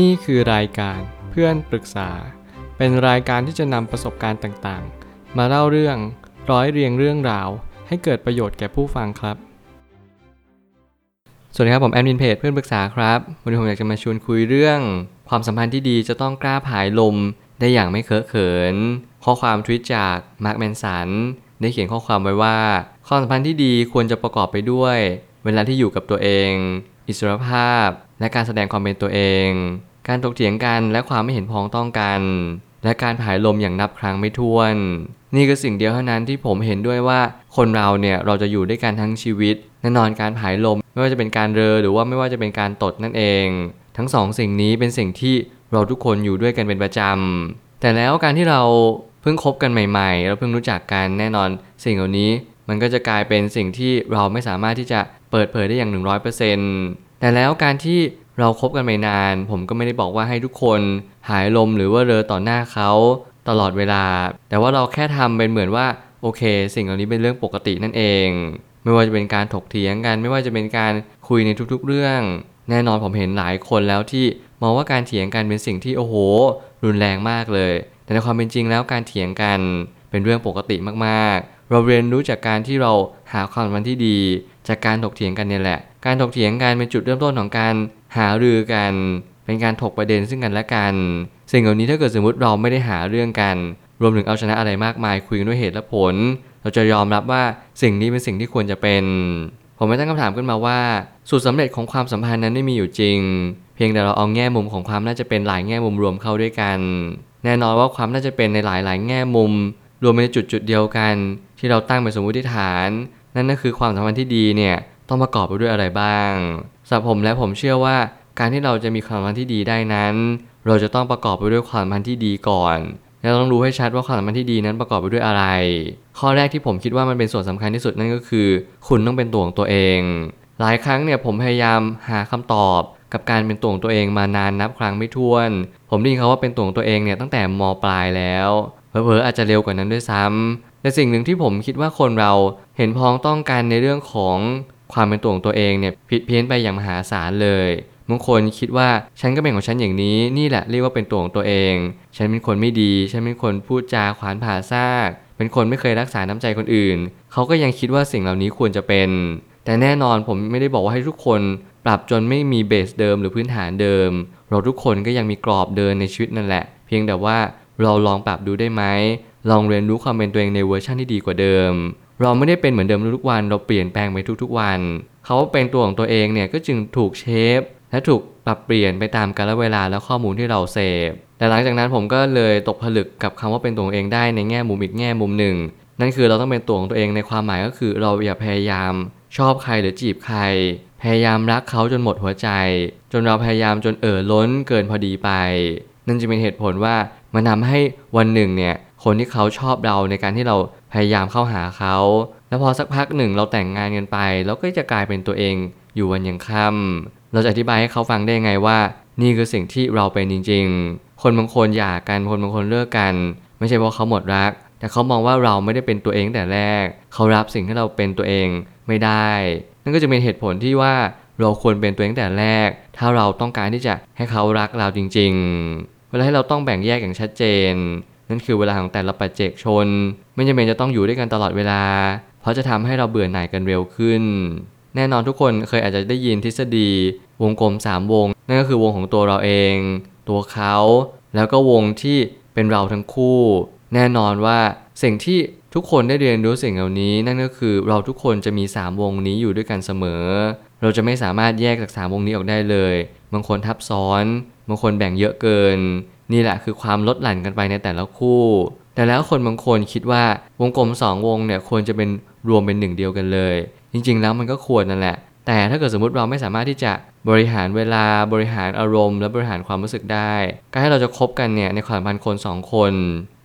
นี่คือรายการเพื่อนปรึกษา เป็นรายการที่จะนำประสบการณ์ต่างๆ มาเล่าเรื่องร้อยเรียงเรื่องราว ให้เกิดประโยชน์แก่ผู้ฟังครับ สวัสดีครับผมแอดมินเพจเพื่อนปรึกษาครับ วันนี้ผมอยากจะมาชวนคุยเรื่อง ความสัมพันธ์ที่ดีจะต้องกล้าผายลมได้อย่างไม่เคอะเขิน ข้อความทวิตจากมาร์คแมนสันได้เขียนข้อความไว้ว่า ความสัมพันธ์ที่ดีควรจะประกอบไปด้วย เวลาที่อยู่กับตัวเอง อิสรภาพ และการแสดงความเป็นตัวเอง การถกเถียงกันและความไม่เห็นพ้องต้องกัน และการผายลมอย่างนับครั้งไม่ถ้วน นี่คือสิ่งเดียวเท่านั้นที่ผมเห็นด้วยว่า คนเราเนี่ยเราจะอยู่ด้วยกันทั้งชีวิตแน่นอนการผายลม ไม่ว่าจะเป็นการเรอหรือว่าไม่ว่าจะเป็นการตดนั่นเอง ทั้งสองสิ่งนี้เป็นสิ่งที่เราทุกคนอยู่ด้วยกันเป็นประจำแต่แล้วการที่เราเพิ่งคบกันใหม่ๆเราเพิ่งรู้จักกันแน่นอน สิ่งเหล่านี้มันก็จะกลายเป็นสิ่งที่เราไม่สามารถที่จะเปิดเผยได้อย่าง 100% แต่แล้วการที่เราครบกันไม่นาน ผมก็ไม่ได้บอกว่าให้ทุกคนหายลมหรือว่าเรอต่อหน้าเขาตลอดเวลา แต่ว่าเราแค่ทำเป็นเหมือนว่าโอเค สิ่งเหล่านี้เป็นเรื่องปกตินั่นเอง ไม่ว่าจะเป็นการถกเถียงกัน ไม่ว่าจะเป็นการคุยในทุกๆเรื่อง แน่นอนผมเห็นหลายคนแล้วที่มองว่าการเถียงกันเป็นสิ่งที่โอ้โห รุนแรงมากเลย แต่ในความเป็นจริงแล้วการเถียงกัน เป็นเรื่องปกติมากๆ เราเรียนรู้จากการที่เราหาความสัมพันธ์ที่ดี จากการถกเถียงกันเนี่ยแหละ การถกเถียงกันเป็นจุดเริ่มต้นของการหารือกัน เป็นการถกประเด็นซึ่งกันและกัน สิ่งเหล่านี้ถ้าเกิดสมมติเราไม่ได้หาเรื่องกัน รวมถึงเอาชนะอะไรมากมายคุยกันด้วยเหตุและผล เราจะยอมรับว่าสิ่งนี้เป็นสิ่งที่ควรจะเป็น ผมไม่ตั้งคำถามขึ้นมาว่าสูตรสำเร็จของความสัมพันธ์นั้นไม่มีอยู่จริง เพียงแต่เราเอาแง่มุมของความน่าจะเป็นหลายแง่มุมรวมเข้าด้วยกัน แน่นอนว่าความน่าจะเป็นในหลายๆ แง่มุม รวมไปในจุดจุดเดียวกันที่เราตั้งเป็นสมมติฐาน นั่นก็คือความสัมพันธ์ที่ดีเนี่ยต้องประกอบไปด้วยอะไรบ้างสำหรับผมและผมเชื่อว่า การที่เราจะมีความสัมพันธ์ที่ดีได้นั้น เราจะต้องประกอบไปด้วยความสัมพันธ์ที่ดีก่อนและต้องรู้ให้ชัดว่าความสัมพันธ์ที่ดีนั้นประกอบไปด้วยอะไร ข้อแรกที่ผมคิดว่ามันเป็นส่วนสำคัญที่สุดนั่นก็คือ คุณต้องเป็นตัวของตัวเอง หลายครั้งเนี่ยผมพยายามหาคำตอบกับการเป็นตัวของตัวเองมานานนับครั้งไม่ถ้วน ผมได้ยินเขาว่าเป็นตัวของตัวเองเนี่ยตั้งแต่มปลายแล้ว เผลอๆอาจจะเร็วกว่านั้นด้วยซ้ำแต่สิ่งหนึ่งที่ผมคิดว่าคนเราเห็นพ้องต้องกันในเรื่องของความเป็นตัวของตัวเองเนี่ยผิดเพี้ยนไปอย่างมหาศาลเลยบางคนคิดว่าฉันก็เป็นของฉันอย่างนี้นี่แหละเรียกว่าเป็นตัวของตัวเอง ฉันเป็นคนไม่ดี ฉันเป็นคนพูดจาขวานผ่าซาก เป็นคนไม่เคยรักษาน้ำใจคนอื่น เขาก็ยังคิดว่าสิ่งเหล่านี้ควรจะเป็น แต่แน่นอนผมไม่ได้บอกว่าให้ทุกคนปรับจนไม่มีเบสเดิมหรือพื้นฐานเดิม เราทุกคนก็ยังมีกรอบเดินในชีวิตนั่นแหละ เพียงแต่ว่า เราลองปรับดูได้ไหม ลองเรียนรู้ความเป็นตัวเองในเวอร์ชันที่ดีกว่าเดิม เราไม่ได้เป็นเหมือนเดิมทุกๆวัน เราเปลี่ยนแปลงไปทุกๆวัน เขาเป็นตัวของตัวเองเนี่ยก็จึงถูกเชฟและถูกปรับเปลี่ยนไปตามกาลเวลาและข้อมูลที่เราเสพ แต่หลังจากนั้นผมก็เลยตกผลึกกับคำว่าเป็นตัวเองได้ในแง่มุมอีกแง่มุมหนึ่ง นั่นคือเราต้องเป็นตัวของตัวเองในความหมายก็คือเราอย่าพยายาม ชอบใครหรือจีบใคร พยายามรักเขาจนหมดหัวใจ จนเราพยายามจนเอ่อล้นเกินพอดีไป นั่นจะเป็นเหตุผลว่า มันทาให้วันหนึ่งเนี่ยคนที่เขาชอบเราในการที่เราพยายามเข้าหาเขา แล้วพอสักพักหนึ่งเราแต่งงานกันไปเราก็จะกลายเป็นตัวเองอยู่วันยังค่ำเราจะอธิบายให้เขาฟังได้ไงว่า นี่คือสิ่งที่เราเป็นจริง ๆ คนบางคนหย่ากันคนบางคนเลิกกัน ไม่ใช่เพราะเขาหมดรัก แต่เขามองว่าเราไม่ได้เป็นตัวเองแต่แรก เขารับสิ่งที่เราเป็นตัวเองไม่ได้ นั่นก็จะเป็นเหตุผลที่ว่าเราควรเป็นตัวเองแต่แรก ถ้าเราต้องการที่จะให้เขารักเราจริง ๆ เวลาให้เราต้องแบ่งแยกอย่างชัดเจน นั่นคือเวลาของแต่ละปัจเจกชน ไม่จำเป็นจะต้องอยู่ด้วยกันตลอดเวลา เพราะจะทำให้เราเบื่อหน่ายกันเร็วขึ้น แน่นอนทุกคนเคยอาจจะได้ยินทฤษฎี วงกลม 3 วง นั่นก็คือวงของตัวเราเอง ตัวเขา แล้วก็วงที่เป็นเราทั้งคู่ แน่นอนว่าสิ่งที่ทุกคนได้เรียนรู้สิ่งเหล่านี้ นั่นก็คือเราทุกคนจะมี 3 วงนี้อยู่ด้วยกันเสมอ เราจะไม่สามารถแยกจาก 3 วงนี้ออกได้เลย บางคนทับซ้อน บางคนแบ่งเยอะเกิน นี่แหละคือความลดหลั่นกันไปในแต่ละคู่ แต่แล้วคนบางคนคิดว่าวงกลม 2 วงเนี่ยควรจะเป็นรวมเป็นหนึ่งเดียวกันเลย จริง ๆ แล้วมันก็ควรนั่นแหละ แต่ถ้าเกิดสมมติเราไม่สามารถที่จะบริหารเวลาบริหารอารมณ์ และบริหารความรู้สึกได้ การให้เราจะคบกันเนี่ยในความสัมพันธ์คนสองคน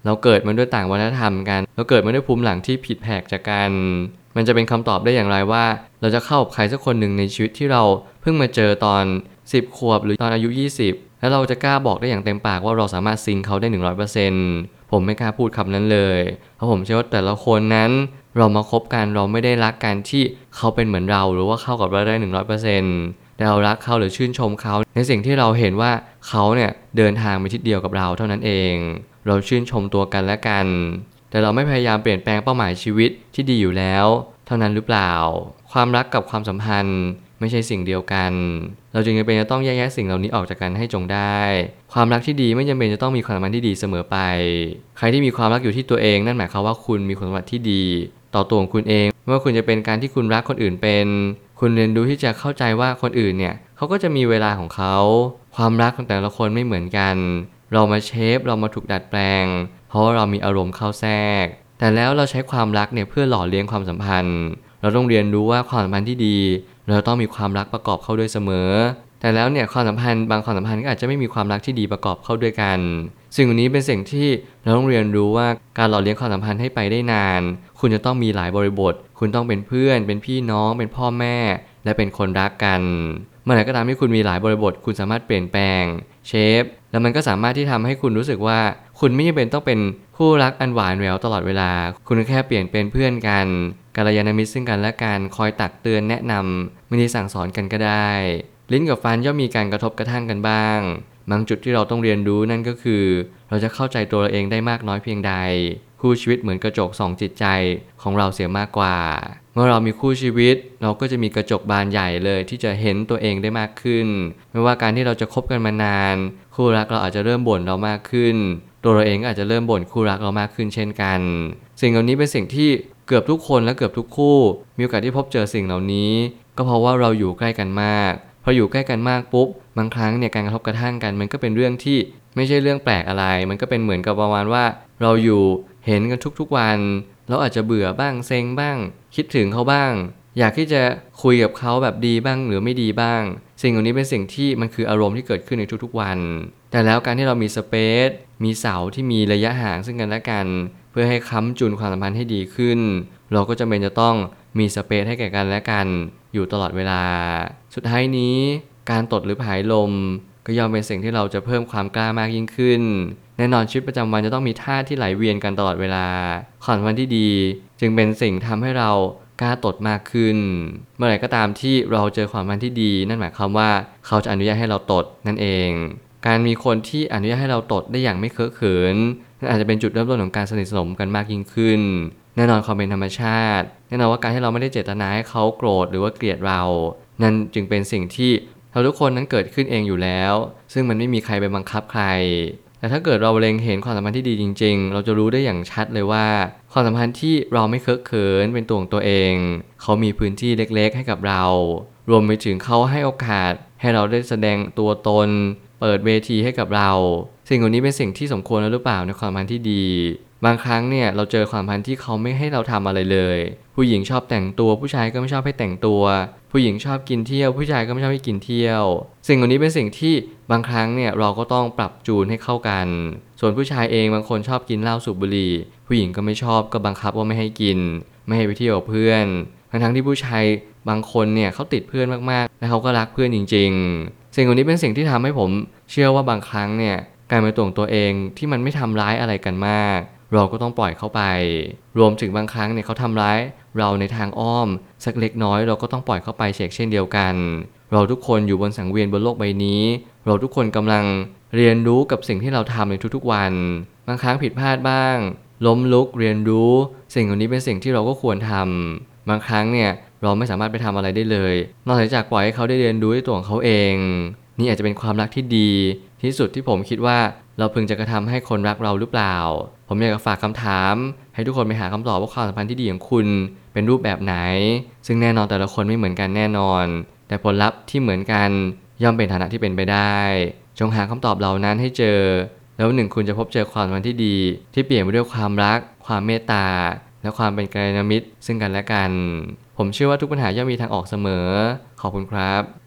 เราเกิดมาด้วยต่างวัฒนธรรมกัน เราเกิดมาด้วยภูมิหลังที่ผิดแผกจากกันมันจะเป็นคำตอบได้อย่างไรว่า เราจะเข้ากับใครสักคนหนึ่งในชีวิตที่เราเพิ่งมาเจอตอน 10 ขวบ หรือตอนอายุ 20 แล้วเราจะกล้าบอกได้อย่างเต็มปากว่าเราสามารถซิงเขาได้ 100%ผมไม่กล้าพูดคำนั้นเลย เพราะผมเชื่อว่าแต่ละคนนั้น เรามาคบกันเราไม่ได้รักกันที่เขาเป็นเหมือนเราหรือว่าเข้ากับเราได้ 100%แต่เรารักเขาหรือชื่นชมเขา ในสิ่งที่เราเห็นว่าเขาเนี่ยเดินทางไปทิศเดียวกับเราเท่านั้นเอง เราชื่นชมตัวกันและกัน แต่เราไม่พยายามเปลี่ยนแปลงเป้าหมายชีวิตที่ดีอยู่แล้ว เท่านั้นหรือเปล่า ความรักกับความสัมพันธ์ ไม่ใช่สิ่งเดียวกัน เราจึงจำเป็นจะต้องแยกแยะสิ่งเหล่านี้ออกจากกันให้จงได้ ความรักที่ดีไม่จำเป็นจะต้องมีความสัมพันธ์ที่ดีเสมอไป ใครที่มีความรักอยู่ที่ตัวเองนั่นหมายความว่าคุณมีความสัมพันธ์ที่ดี ต่อตัวของคุณเองไม่ว่าคุณจะเป็นการที่คุณรักคนอื่นเป็น คุณเรียนรู้ที่จะเข้าใจว่าคนอื่นเนี่ยเขาก็จะมีเวลาของเขา ความรักของแต่ละคนไม่เหมือนกัน เรามาเชฟเรามาถูกดัดแปลง เพราะว่าเรามีอารมณ์เข้าแทรก แต่แล้วเราใช้ความรักเนี่ยเพื่อหล่อเลี้ยงความสัมพันธ์ เราต้องเรียนรู้ว่าความสัมพันธ์ที่ดี เราต้องมีความรักประกอบเข้าด้วยเสมอ แต่แล้วเนี่ยความสัมพันธ์บางความสัมพันธ์ก็อาจจะไม่มีความรักที่ดีประกอบเข้าด้วยกัน สิ่งนี้เป็นสิ่งที่เราต้องเรียนรู้ว่าการหล่อเลี้ยงความสัมพันธ์ให้ไปได้นาน คุณจะต้องมีหลายบริบท คุณต้องเป็นเพื่อน เป็นพี่น้อง เป็นพ่อแม่ และเป็นคนรักกันเมื่อไหร่ก็ตามที่คุณมีหลายบริบท คุณสามารถเปลี่ยนแปลง เชฟ แล้วมันก็สามารถที่ทำให้คุณรู้สึกว่า คุณไม่จำเป็นต้องเป็นคู่รักอันหวานแหววตลอดเวลา คุณแค่เปลี่ยนเป็นเพื่อนกันกัลยาณมิตรซึ่งกันและกันคอยตักเตือนแนะนำไม่ได้สั่งสอนกันก็ได้ ลิ้นกับฟันย่อมมีการกระทบกระทั่งกันบ้าง บางจุดที่เราต้องเรียนรู้นั่นก็คือ เราจะเข้าใจตัวเราเองได้มากน้อยเพียงใด คู่ชีวิตเหมือนกระจกสองจิตใจของเราเสียมากกว่า เมื่อเรามีคู่ชีวิต เราก็จะมีกระจกบานใหญ่เลยที่จะเห็นตัวเองได้มากขึ้น ไม่ว่าการที่เราจะคบกันมานาน คู่รักเราอาจจะเริ่มบ่นเรามากขึ้น ตัวเราเองก็อาจจะเริ่มบ่นคู่รักเรามากขึ้นเช่นกัน สิ่งเหล่านี้เป็นสิ่งที่เกือบทุกคนและเกือบทุกคู่ มีโอกาสที่พบเจอสิ่งเหล่านี้ ก็เพราะว่าเราอยู่ใกล้กันมากพออยู่ใกล้กันมากปุ๊บบางครั้งเนี่ยการกระทบกระทั่งกัน มันก็เป็นเรื่องที่ไม่ใช่เรื่องแปลกอะไร มันก็เป็นเหมือนกับประมาณว่า เราอยู่เห็นกันทุกๆวัน เราอาจจะเบื่อบ้างเซ็งบ้าง คิดถึงเขาบ้าง อยากที่จะคุยกับเขาแบบดีบ้างหรือไม่ดีบ้าง สิ่งเหล่านี้เป็นสิ่งที่มันคืออารมณ์ที่เกิดขึ้นในทุกๆวัน แต่แล้วการที่เรามีสเปซมีเสาที่มีระยะห่างซึ่งกันและกัน เพื่อให้ค้ำจุนความสัมพันธ์ให้ดีขึ้น เราก็จะเป็นจะต้องมีสเปซให้แก่กันและกัน อยู่ตลอดเวลา สุดท้ายนี้ การตดหรือผายลม ก็ย่อมเป็นสิ่งที่เราจะเพิ่มความกล้ามากยิ่งขึ้น แน่นอนชีวิตประจำวันจะต้องมีท่าที่ไหลเวียนกันตลอดเวลาความสัมพันธ์ที่ดี จึงเป็นสิ่งทำให้เรา กล้าตดมากขึ้น เมื่อไหร่ก็ตามที่เราเจอความสัมพันที่ดี นั่นหมายความว่าเขาจะอนุญาตให้เราตดนั่นเอง การมีคนที่อนุญาตให้เราตดได้อย่างไม่เคอะเขินนั่นอาจจะเป็นจุดเริ่มต้นของการสนิทสนมกันมากยิ่งขึ้น แน่นอนความเป็นธรรมชาติ แน่นอนว่าการที่เราไม่ได้เจตนาให้เขาโกรธหรือว่าเกลียดเรา นั่นจึงเป็นสิ่งที่เราทุกคนนั้นเกิดขึ้นเองอยู่แล้ว ซึ่งมันไม่มีใครไปบังคับใคร แต่ถ้าเกิดเราเล็งเห็นความสัมพันธ์ที่ดีจริง ๆ เราจะรู้ได้อย่างชัดเลยว่า ความสัมพันธ์ที่เราไม่เคอะเขินเป็นตัวของตัวเอง เขามีพื้นที่เล็กๆ ให้กับเรา รวมไปถึงเขาให้โอกาสให้เราได้แสดงตัวตน เปิดเวทีให้กับเรา สิ่งเหล่านี้เป็นสิ่งที่สมควรแล้วหรือเปล่าในความพันธ์ที่ดี บางครั้งเนี่ยเราเจอความพันธ์ที่เขาไม่ให้เราทำอะไรเลย ผู้หญิงชอบแต่งตัวผู้ชายก็ไม่ชอบให้แต่งตัว ผู้หญิงชอบกินเที่ยว ผู้ชายก็ไม่ชอบให้กินเที่ยว สิ่งเหล่านี้เป็นสิ่งที่บางครั้งเนี่ยเราก็ต้องปรับจูนให้เข้ากัน ส่วนผู้ชายเองบางคนชอบกินเหล้าสูบบุหรี่ ผู้หญิงก็ไม่ชอบก็บังคับว่าไม่ให้กิน ไม่ให้ไปเที่ยวกับเพื่อนทั้งทั้งที่ผู้ชายบางคนเนี่ยเขาติดเพื่อนมากๆ และเขาก็รักเพื่อนจริง ๆ สิ่งเหล่านี้เป็นสิ่งที่ทำให้ผมเชื่อว่าบางครั้งเนี่ย การเป็นตัวของตัวเองที่มันไม่ทำร้ายอะไรกันมาก เราก็ต้องปล่อยเข้าไป รวมถึงบางครั้งเนี่ยเขาทำร้าย เราในทางอ้อม สักเล็กน้อยเราก็ต้องปล่อยเข้าไปเชกเช่นเดียวกัน เราทุกคนอยู่บนสังเวียนบนโลกใบนี้ เราทุกคนกำลังเรียนรู้กับสิ่งที่เราทำในทุกๆวัน บางครั้งผิดพลาดบ้าง ล้มลุกเรียนรู้ สิ่งเหล่านี้เป็นสิ่งที่เราก็ควรทำบางครั้งเนี่ยเราไม่สามารถไปทำอะไรได้เลย นอกจากปล่อยให้เขาได้เรียนรู้ด้วยตัวของเขาเอง นี่อาจจะเป็นความรักที่ดี ที่สุดที่ผมคิดว่าเราพึงจะกระทำให้คนรักเราหรือเปล่า ผมอยากจะฝากคำถาม ให้ทุกคนไปหาคำตอบว่าความสัมพันธ์ที่ดีของคุณ เป็นรูปแบบไหน ซึ่งแน่นอนแต่ละคนไม่เหมือนกันแน่นอน แต่ผลลัพธ์ที่เหมือนกันย่อมเป็นฐานะที่เป็นไปได้ จงหาคำตอบเหล่านั้นให้เจอ แล้วหนึ่งคุณจะพบเจอความสัมพันธ์ที่ดี ที่เปลี่ยนไปด้วยความรัก ความเมตตา และความเป็นกัลยาณมิตร ซึ่งกันและกัน ผมเชื่อว่าทุกปัญหาย่อมมีทางออกเสมอ ขอบคุณครับ